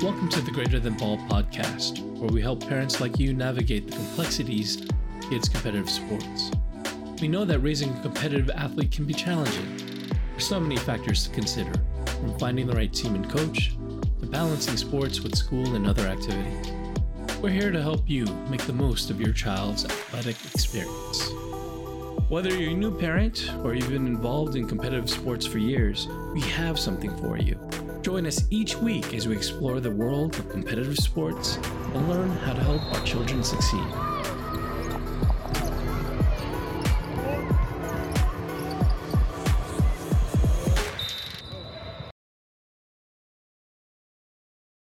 Welcome to the Greater Than Ball podcast, where we help parents like you navigate the complexities of kids' competitive sports. We know that raising a competitive athlete can be challenging. There's so many factors to consider, from finding the right team and coach to balancing sports with school and other activities. We're here to help you make the most of your child's athletic experience. Whether you're a new parent or you've been involved in competitive sports for years, we have something for you. Join us each week as we explore the world of competitive sports and learn how to help our children succeed.